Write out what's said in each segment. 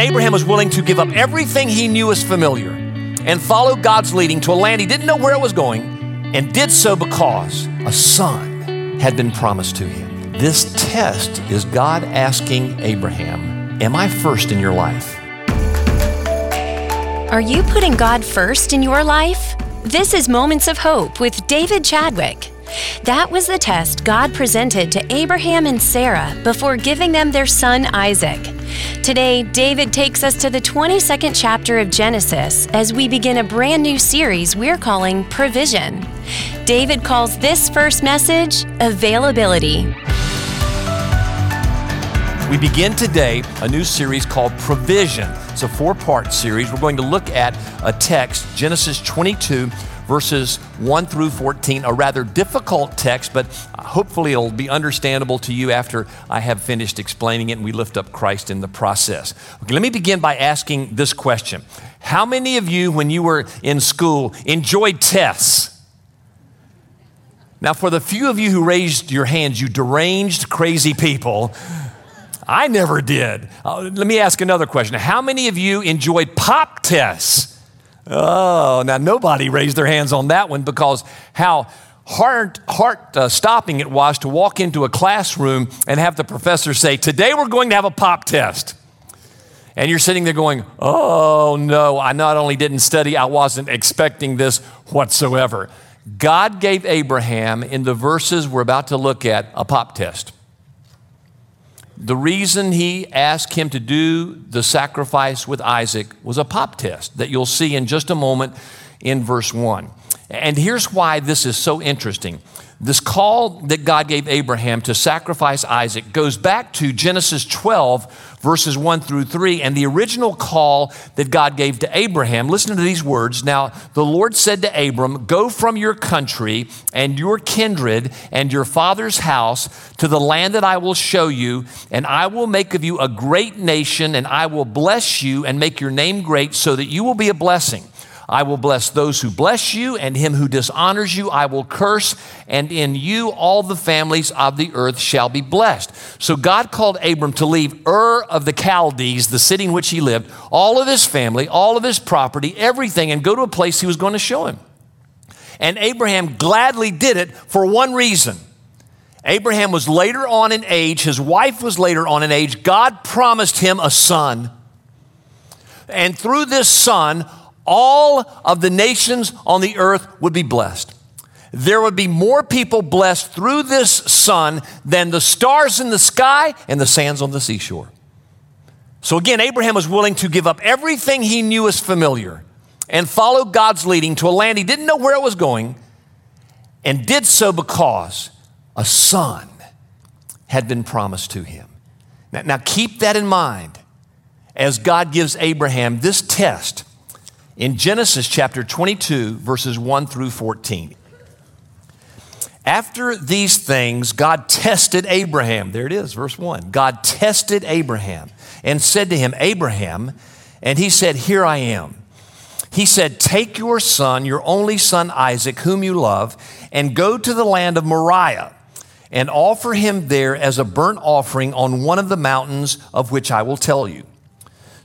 Abraham was willing to give up everything he knew as familiar and follow God's leading to a land he didn't know where it was going, and did so because a son had been promised to him. This test is God asking Abraham, Am I first in your life? Are you putting God first in your life? This is Moments of Hope with David Chadwick. That was the test God presented to Abraham and Sarah before giving them their son Isaac. Today, David takes us to the 22nd chapter of Genesis as we begin a brand new series we're calling Provision. David calls this first message Availability. We begin today a new series called Provision. It's a four part series. We're going to look at a text, Genesis 22 verses 1 through 14, a rather difficult text, but hopefully it'll be understandable to you after I have finished explaining it and we lift up Christ in the process. Okay, let me begin by asking this question How many of you, when you were in school, enjoyed tests? Now, for the few of you who raised your hands, you deranged, crazy people, I never did. Uh, let me ask another question. How many of you enjoyed pop tests? Oh, now nobody raised their hands on that one because how heart, heart uh, stopping it was to walk into a classroom and have the professor say, Today we're going to have a pop test. And you're sitting there going, Oh no, I not only didn't study, I wasn't expecting this whatsoever. God gave Abraham, in the verses we're about to look at, a pop test. The reason he asked him to do the sacrifice with Isaac was a pop test that you'll see in just a moment in verse 1. And here's why this is so interesting. This call that God gave Abraham to sacrifice Isaac goes back to Genesis 12, verses 1 through 3, and the original call that God gave to Abraham. Listen to these words. Now, the Lord said to Abram, Go from your country and your kindred and your father's house to the land that I will show you, and I will make of you a great nation, and I will bless you and make your name great so that you will be a blessing. I will bless those who bless you, and him who dishonors you I will curse, and in you all the families of the earth shall be blessed. So God called Abram to leave Ur of the Chaldees, the city in which he lived, all of his family, all of his property, everything, and go to a place he was going to show him. And Abraham gladly did it for one reason. Abraham was later on in age, his wife was later on in age. God promised him a son. And through this son, all of the nations on the earth would be blessed. There would be more people blessed through this son than the stars in the sky and the sands on the seashore. So again, Abraham was willing to give up everything he knew was familiar and follow God's leading to a land he didn't know where it was going, and did so because a son had been promised to him. Now, now keep that in mind as God gives Abraham this test in Genesis chapter 22, verses 1 through 14. After these things, God tested Abraham. There it is, verse 1. God tested Abraham and said to him, Abraham, and he said, Here I am. He said, Take your son, your only son Isaac, whom you love, and go to the land of Moriah and offer him there as a burnt offering on one of the mountains of which I will tell you.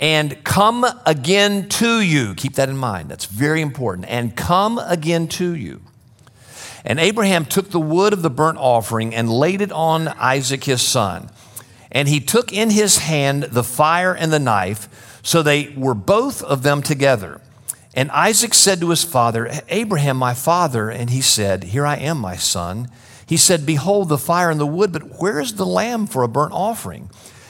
and come again to you. Keep that in mind. That's very important. And come again to you. And Abraham took the wood of the burnt offering and laid it on Isaac his son. And he took in his hand the fire and the knife, so they were both of them together. And Isaac said to his father, Abraham, my father. And he said, Here I am, my son. He said, Behold the fire and the wood, but where is the lamb for a burnt offering?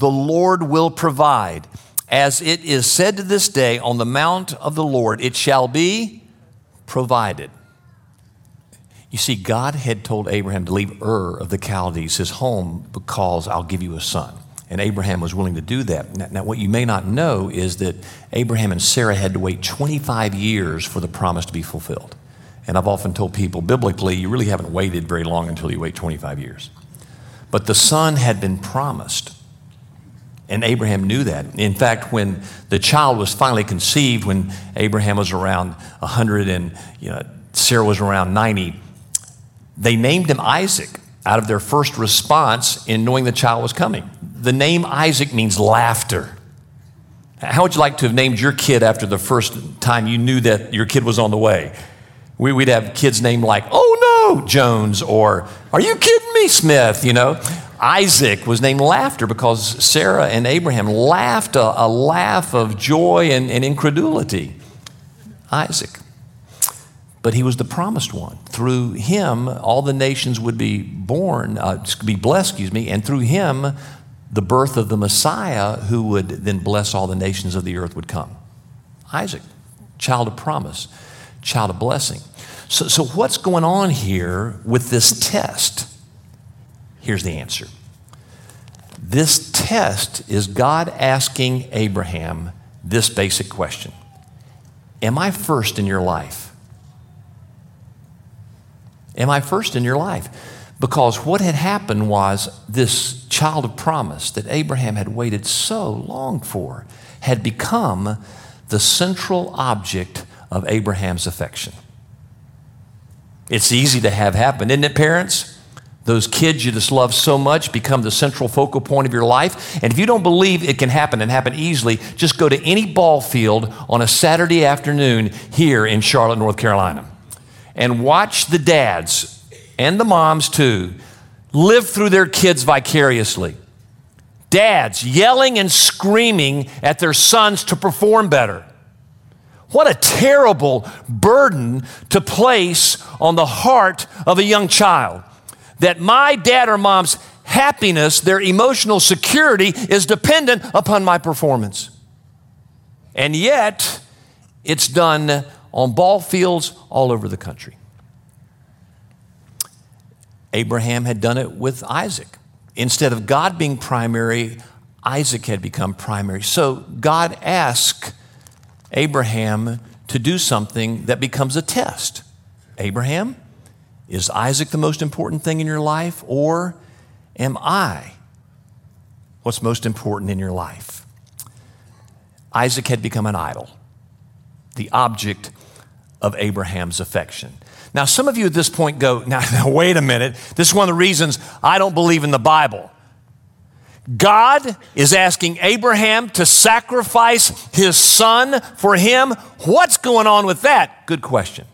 The Lord will provide. As it is said to this day, on the mount of the Lord, it shall be provided. You see, God had told Abraham to leave Ur of the Chaldees, his home, because I'll give you a son. And Abraham was willing to do that. Now, now, what you may not know is that Abraham and Sarah had to wait 25 years for the promise to be fulfilled. And I've often told people, biblically, you really haven't waited very long until you wait 25 years. But the son had been promised. And Abraham knew that. In fact, when the child was finally conceived, when Abraham was around 100 and you know, Sarah was around 90, they named him Isaac out of their first response in knowing the child was coming. The name Isaac means laughter. How would you like to have named your kid after the first time you knew that your kid was on the way? We, would have kids named like, oh no, Jones, or are you kidding me, Smith? You know, Isaac was named Laughter because Sarah and Abraham laughed a, a laugh of joy and, and incredulity. Isaac. But he was the promised one. Through him, all the nations would be born, uh, be blessed, excuse me, and through him, the birth of the Messiah who would then bless all the nations of the earth would come. Isaac, child of promise, child of blessing. So, so, what's going on here with this test? Here's the answer. This test is God asking Abraham this basic question Am I first in your life? Am I first in your life? Because what had happened was this child of promise that Abraham had waited so long for had become the central object of Abraham's affection. It's easy to have happen, isn't it, parents? Those kids you just love so much become the central focal point of your life. And if you don't believe it can happen and happen easily, just go to any ball field on a Saturday afternoon here in Charlotte, North Carolina, and watch the dads and the moms too live through their kids vicariously. Dads yelling and screaming at their sons to perform better. What a terrible burden to place on the heart of a young child. That my dad or mom's happiness, their emotional security, is dependent upon my performance. And yet, it's done on ball fields all over the country. Abraham had done it with Isaac. Instead of God being primary, Isaac had become primary. So God asked Abraham to do something that becomes a test. Abraham, is Isaac the most important thing in your life, or am I what's most important in your life? Isaac had become an idol, the object of Abraham's affection. Now, some of you at this point go, now, now, wait a minute. This is one of the reasons I don't believe in the Bible. God is asking Abraham to sacrifice his son for him. What's going on with that? Good question.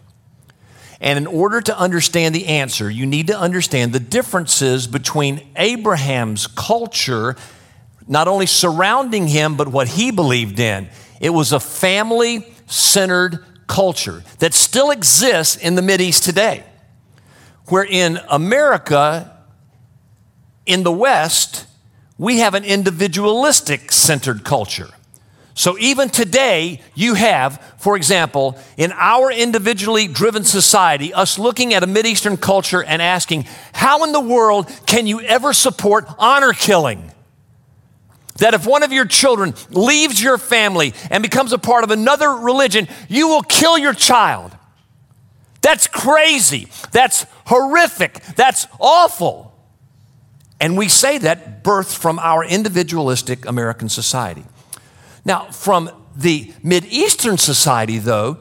And in order to understand the answer, you need to understand the differences between Abraham's culture, not only surrounding him, but what he believed in. It was a family centered culture that still exists in the East today. Where in America, in the West, we have an individualistic centered culture. So even today, you have, for example, in our individually driven society, us looking at a Mideastern culture and asking, how in the world can you ever support honor killing? That if one of your children leaves your family and becomes a part of another religion, you will kill your child. That's crazy. That's horrific. That's awful. And we say that birthed from our individualistic American society. Now, from the Mideastern society, though,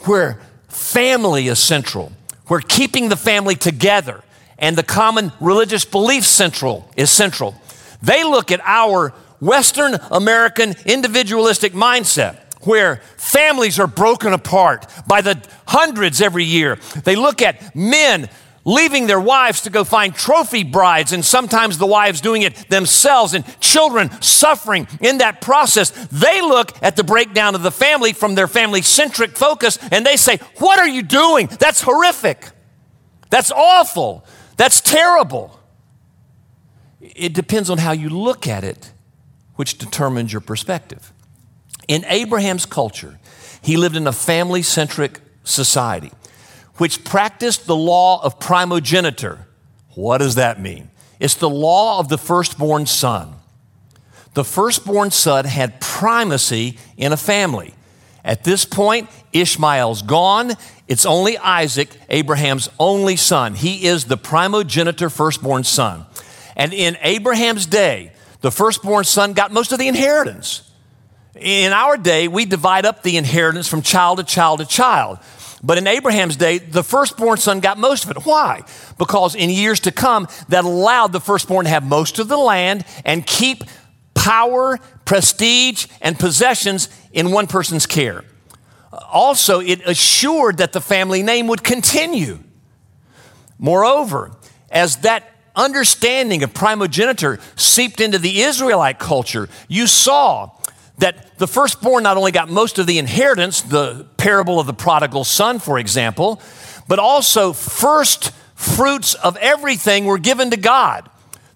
where family is central, where keeping the family together and the common religious belief central is central. They look at our Western American individualistic mindset where families are broken apart by the hundreds every year. They look at men leaving their wives to go find trophy brides, and sometimes the wives doing it themselves, and children suffering in that process. They look at the breakdown of the family from their family centric focus and they say, What are you doing? That's horrific. That's awful. That's terrible. It depends on how you look at it, which determines your perspective. In Abraham's culture, he lived in a family centric society which practiced the law of primogeniture. What does that mean? It's the law of the firstborn son. The firstborn son had primacy in a family. At this point, Ishmael's gone. It's only Isaac, Abraham's only son. He is the primogenitor firstborn son. And in Abraham's day, the firstborn son got most of the inheritance. In our day, we divide up the inheritance from child to child to child. But in Abraham's day, the firstborn son got most of it. Why? Because in years to come, that allowed the firstborn to have most of the land and keep power, prestige, and possessions in one person's care. Also, it assured that the family name would continue. Moreover, as that understanding of primogeniture seeped into the Israelite culture, you saw that the firstborn not only got most of the inheritance, the parable of the prodigal son, for example, but also first fruits of everything were given to God.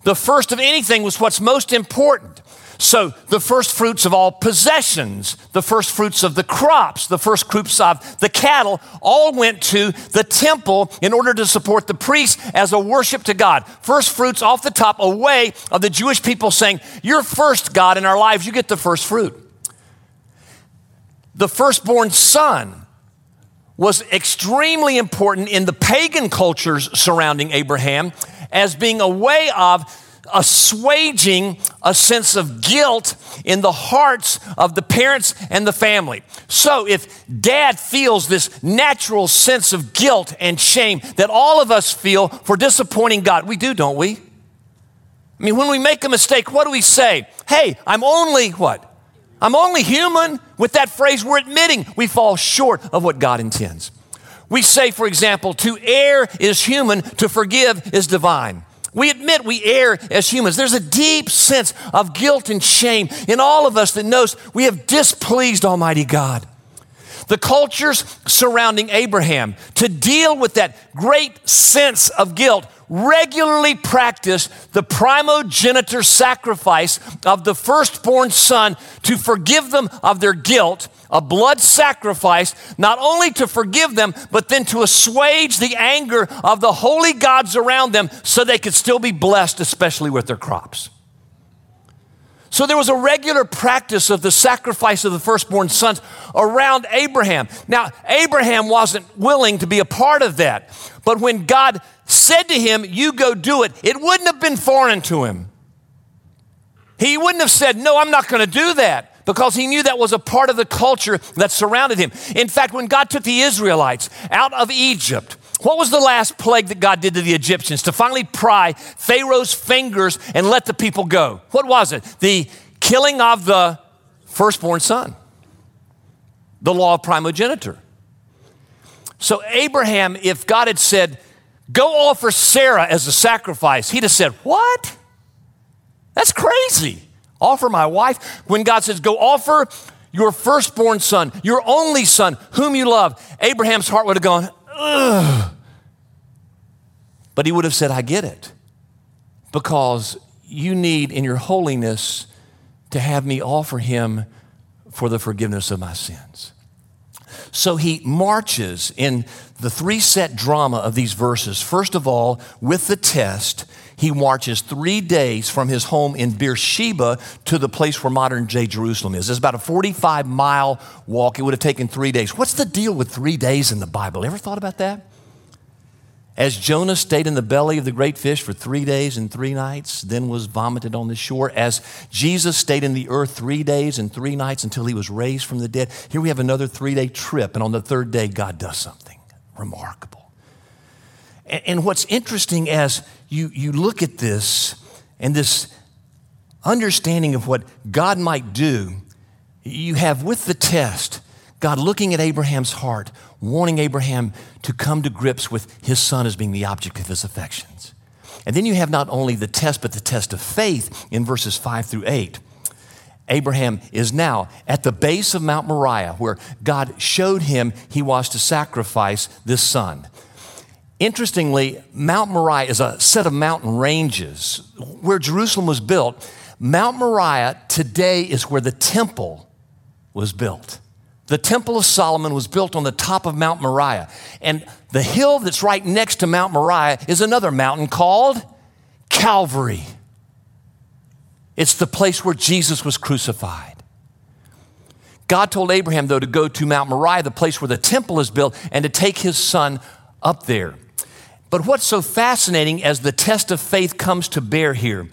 The first of anything was what's most important. So, the first fruits of all possessions, the first fruits of the crops, the first fruits of the cattle, all went to the temple in order to support the priests as a worship to God. First fruits off the top, a way of the Jewish people saying, You're first, God, in our lives, you get the first fruit. The firstborn son was extremely important in the pagan cultures surrounding Abraham as being a way of assuaging a sense of guilt in the hearts of the parents and the family. So, if dad feels this natural sense of guilt and shame that all of us feel for disappointing God, we do, don't we? I mean, when we make a mistake, what do we say? Hey, I'm only what? I'm only human. With that phrase, we're admitting we fall short of what God intends. We say, for example, to err is human, to forgive is divine. We admit we err as humans. There's a deep sense of guilt and shame in all of us that knows we have displeased Almighty God. The cultures surrounding Abraham, to deal with that great sense of guilt, regularly practiced the primogenitor sacrifice of the firstborn son to forgive them of their guilt a blood sacrifice, not only to forgive them, but then to assuage the anger of the holy gods around them so they could still be blessed, especially with their crops. So there was a regular practice of the sacrifice of the firstborn sons around Abraham. Now, Abraham wasn't willing to be a part of that, but when God said to him, You go do it, it wouldn't have been foreign to him. He wouldn't have said, No, I'm not going to do that because he knew that was a part of the culture that surrounded him. In fact, when God took the Israelites out of Egypt, what was the last plague that God did to the Egyptians? To finally pry Pharaoh's fingers and let the people go. What was it? The killing of the firstborn son, the law of primogeniture. So, Abraham, if God had said, Go offer Sarah as a sacrifice, he'd have said, What? That's crazy offer my wife. When God says, go offer your firstborn son, your only son, whom you love, Abraham's heart would have gone, ugh. But he would have said, I get it. Because you need in your holiness to have me offer him for the forgiveness of my sins. So he marches in the three set drama of these verses. First of all, with the test, he marches three days from his home in Beersheba to the place where modern day Jerusalem is. It's about a 45 mile walk. It would have taken three days. What's the deal with three days in the Bible? Ever thought about that? As Jonah stayed in the belly of the great fish for three days and three nights, then was vomited on the shore. As Jesus stayed in the earth three days and three nights until he was raised from the dead. Here we have another three day trip, and on the third day, God does something remarkable. And, and what's interesting as you, you look at this and this understanding of what God might do, you have with the test, God looking at Abraham's heart, wanting Abraham to come to grips with his son as being the object of his affections. And then you have not only the test, but the test of faith in verses 5 through 8. Abraham is now at the base of Mount Moriah, where God showed him he was to sacrifice this son. Interestingly, Mount Moriah is a set of mountain ranges. Where Jerusalem was built, Mount Moriah today is where the temple was built. The Temple of Solomon was built on the top of Mount Moriah. And the hill that's right next to Mount Moriah is another mountain called Calvary. It's the place where Jesus was crucified. God told Abraham, though, to go to Mount Moriah, the place where the temple is built, and to take his son up there. But what's so fascinating as the test of faith comes to bear here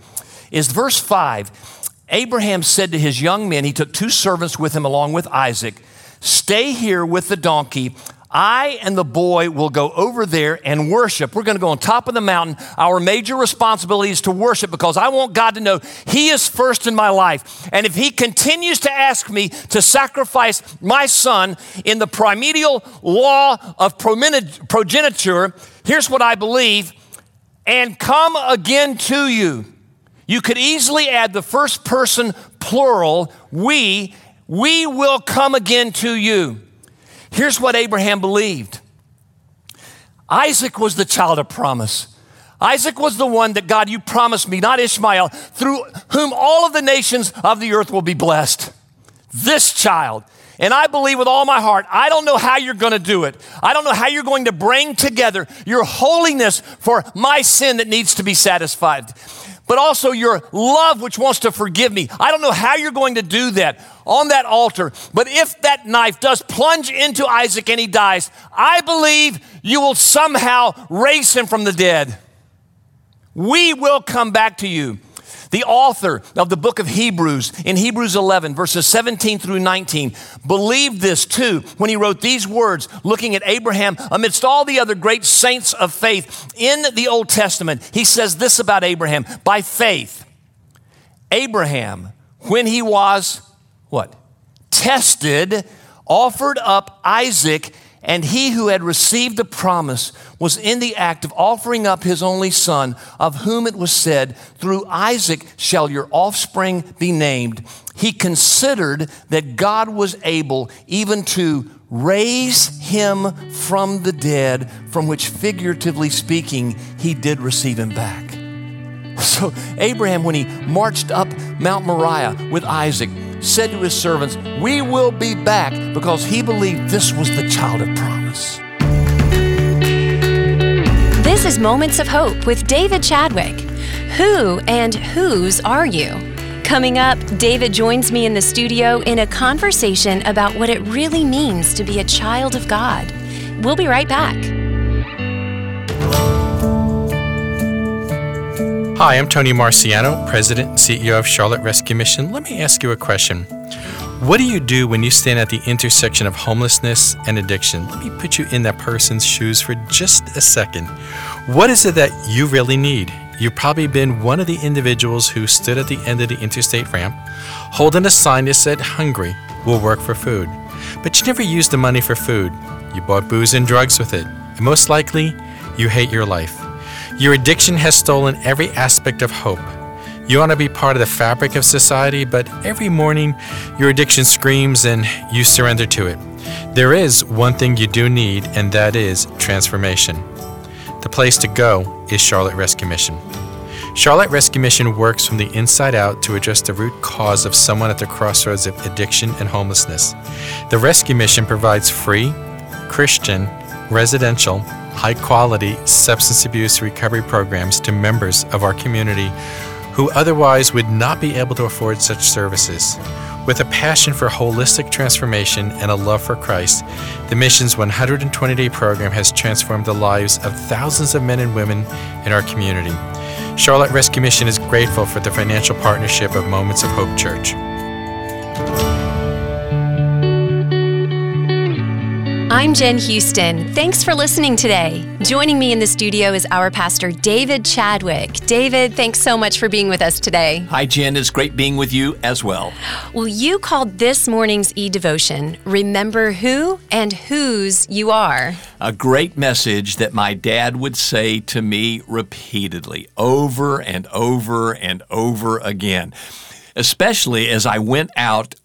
is verse 5. Abraham said to his young men, he took two servants with him along with Isaac Stay here with the donkey. I and the boy will go over there and worship. We're going to go on top of the mountain. Our major responsibility is to worship because I want God to know He is first in my life. And if He continues to ask me to sacrifice my son in the primordial law of progeniture, here's what I believe and come again to you. You could easily add the first person plural, we, we will come again to you. Here's what Abraham believed Isaac was the child of promise. Isaac was the one that God, you promised me, not Ishmael, through whom all of the nations of the earth will be blessed. This child. And I believe with all my heart, I don't know how you're going to do it. I don't know how you're going to bring together your holiness for my sin that needs to be satisfied but also your love, which wants to forgive me. I don't know how you're going to do that on that altar, but if that knife does plunge into Isaac and he dies, I believe you will somehow raise him from the dead. We will come back to you. The author of the book of Hebrews, in Hebrews 11, verses 17 through 19, believed this too when he wrote these words, looking at Abraham amidst all the other great saints of faith in the Old Testament. He says this about Abraham by faith, Abraham, when he was what? Tested, offered up Isaac and he who had received the promise was in the act of offering up his only son, of whom it was said, Through Isaac shall your offspring be named. He considered that God was able even to raise him from the dead, from which, figuratively speaking, he did receive him back. So, Abraham, when he marched up Mount Moriah with Isaac, said to his servants, We will be back because he believed this was the child of promise. This is Moments of Hope with David Chadwick. Who and whose are you? Coming up, David joins me in the studio in a conversation about what it really means to be a child of God. We'll be right back. Hi, I'm Tony Marciano, President and CEO of Charlotte Rescue Mission. Let me ask you a question. What do you do when you stand at the intersection of homelessness and addiction? Let me put you in that person's shoes for just a second. What is it that you really need? You've probably been one of the individuals who stood at the end of the interstate ramp, holding a sign that said, Hungry, will work for food. But you never used the money for food. You bought booze and drugs with it. And most likely, you hate your life. Your addiction has stolen every aspect of hope. You want to be part of the fabric of society, but every morning your addiction screams and you surrender to it. There is one thing you do need, and that is transformation. The place to go is Charlotte Rescue Mission. Charlotte Rescue Mission works from the inside out to address the root cause of someone at the crossroads of addiction and homelessness. The Rescue Mission provides free, Christian, residential, high quality substance abuse recovery programs to members of our community who otherwise would not be able to afford such services. With a passion for holistic transformation and a love for Christ, the mission's 120 day program has transformed the lives of thousands of men and women in our community. Charlotte Rescue Mission is grateful for the financial partnership of Moments of Hope Church. I'm Jen Houston. Thanks for listening today. Joining me in the studio is our pastor, David Chadwick. David, thanks so much for being with us today. Hi, Jen. It's great being with you as well. Well, you called this morning's e devotion Remember Who and Whose You Are. A great message that my dad would say to me repeatedly, over and over and over again, especially as I went out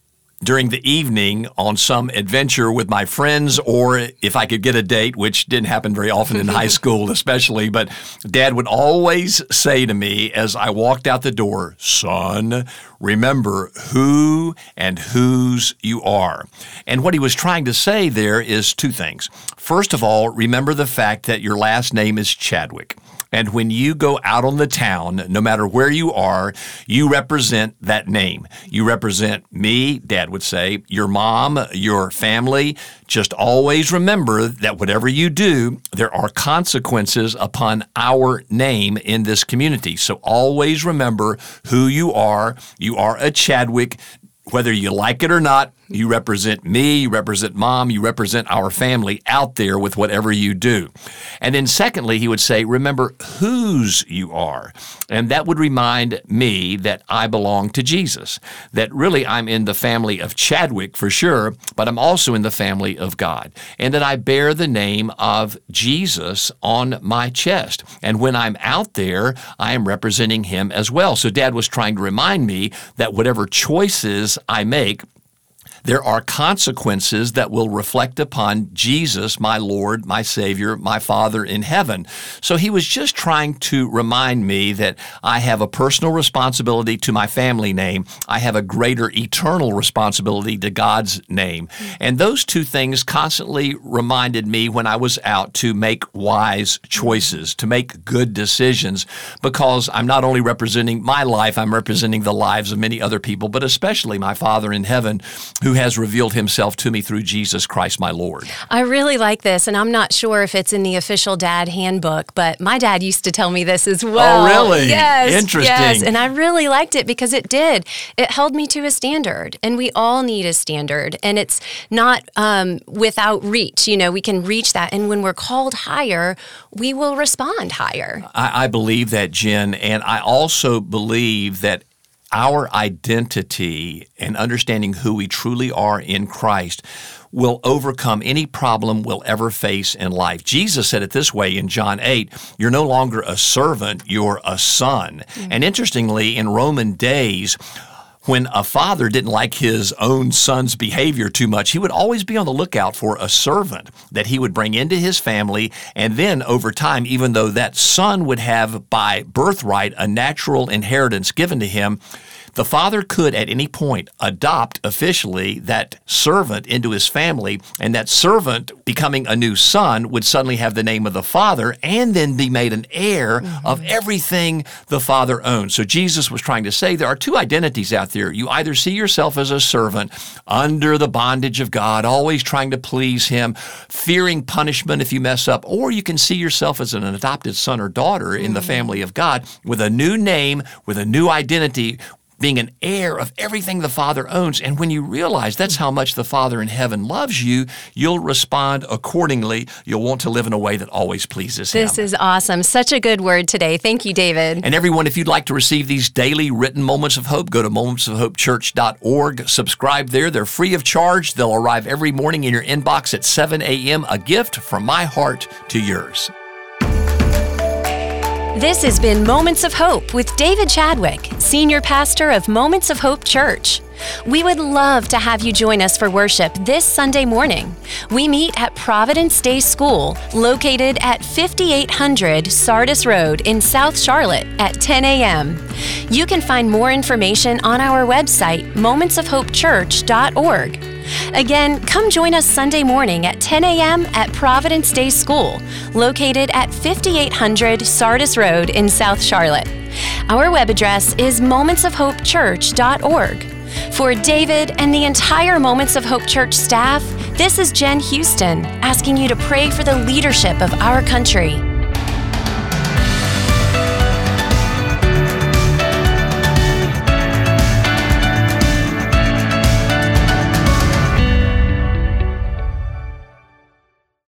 during the evening on some adventure with my friends, or if I could get a date, which didn't happen very often in high school, especially. But dad would always say to me as I walked out the door, Son, remember who and whose you are. And what he was trying to say there is two things. First of all, remember the fact that your last name is Chadwick. And when you go out on the town, no matter where you are, you represent that name. You represent me, Dad would say, your mom, your family. Just always remember that whatever you do, there are consequences upon our name in this community. So always remember who you are. You are a Chadwick. Whether you like it or not, you represent me, you represent mom, you represent our family out there with whatever you do. And then, secondly, he would say, remember whose you are. And that would remind me that I belong to Jesus, that really I'm in the family of Chadwick for sure, but I'm also in the family of God, and that I bear the name of Jesus on my chest. And when I'm out there, I am representing him as well. So, dad was trying to remind me that whatever choices I make, there are consequences that will reflect upon Jesus, my Lord, my Savior, my Father in heaven. So he was just trying to remind me that I have a personal responsibility to my family name. I have a greater eternal responsibility to God's name. And those two things constantly reminded me when I was out to make wise choices, to make good decisions, because I'm not only representing my life, I'm representing the lives of many other people, but especially my Father in heaven who has revealed himself to me through Jesus Christ my Lord. I really like this, and I'm not sure if it's in the official dad handbook, but my dad used to tell me this as well. Oh, really? Yes. Interesting. Yes. And I really liked it because it did. It held me to a standard, and we all need a standard, and it's not um, without reach. You know, we can reach that, and when we're called higher, we will respond higher. I, I believe that, Jen, and I also believe that our identity and understanding who we truly are in Christ will overcome any problem we'll ever face in life. Jesus said it this way in John 8 You're no longer a servant, you're a son. Mm-hmm. And interestingly, in Roman days, when a father didn't like his own son's behavior too much, he would always be on the lookout for a servant that he would bring into his family. And then over time, even though that son would have by birthright a natural inheritance given to him, the father could at any point adopt officially that servant into his family, and that servant becoming a new son would suddenly have the name of the father and then be made an heir mm-hmm. of everything the father owns. So Jesus was trying to say there are two identities out there. You either see yourself as a servant under the bondage of God, always trying to please him, fearing punishment if you mess up, or you can see yourself as an adopted son or daughter in the mm-hmm. family of God with a new name, with a new identity, being an heir of everything the Father owns. And when you realize that's how much the Father in heaven loves you, you'll respond accordingly. You'll want to live in a way that always pleases Him. This is awesome. Such a good word today. Thank you, David. And everyone, if you'd like to receive these daily written moments of hope, go to momentsofhopechurch.org. Subscribe there. They're free of charge. They'll arrive every morning in your inbox at 7 a.m. A gift from my heart to yours. This has been Moments of Hope with David Chadwick, Senior Pastor of Moments of Hope Church. We would love to have you join us for worship this Sunday morning. We meet at Providence Day School, located at 5800 Sardis Road in South Charlotte at 10 a.m. You can find more information on our website, momentsofhopechurch.org. Again, come join us Sunday morning at 10 a.m. at Providence Day School, located at 5800 Sardis Road in South Charlotte. Our web address is momentsofhopechurch.org. For David and the entire Moments of Hope Church staff, this is Jen Houston asking you to pray for the leadership of our country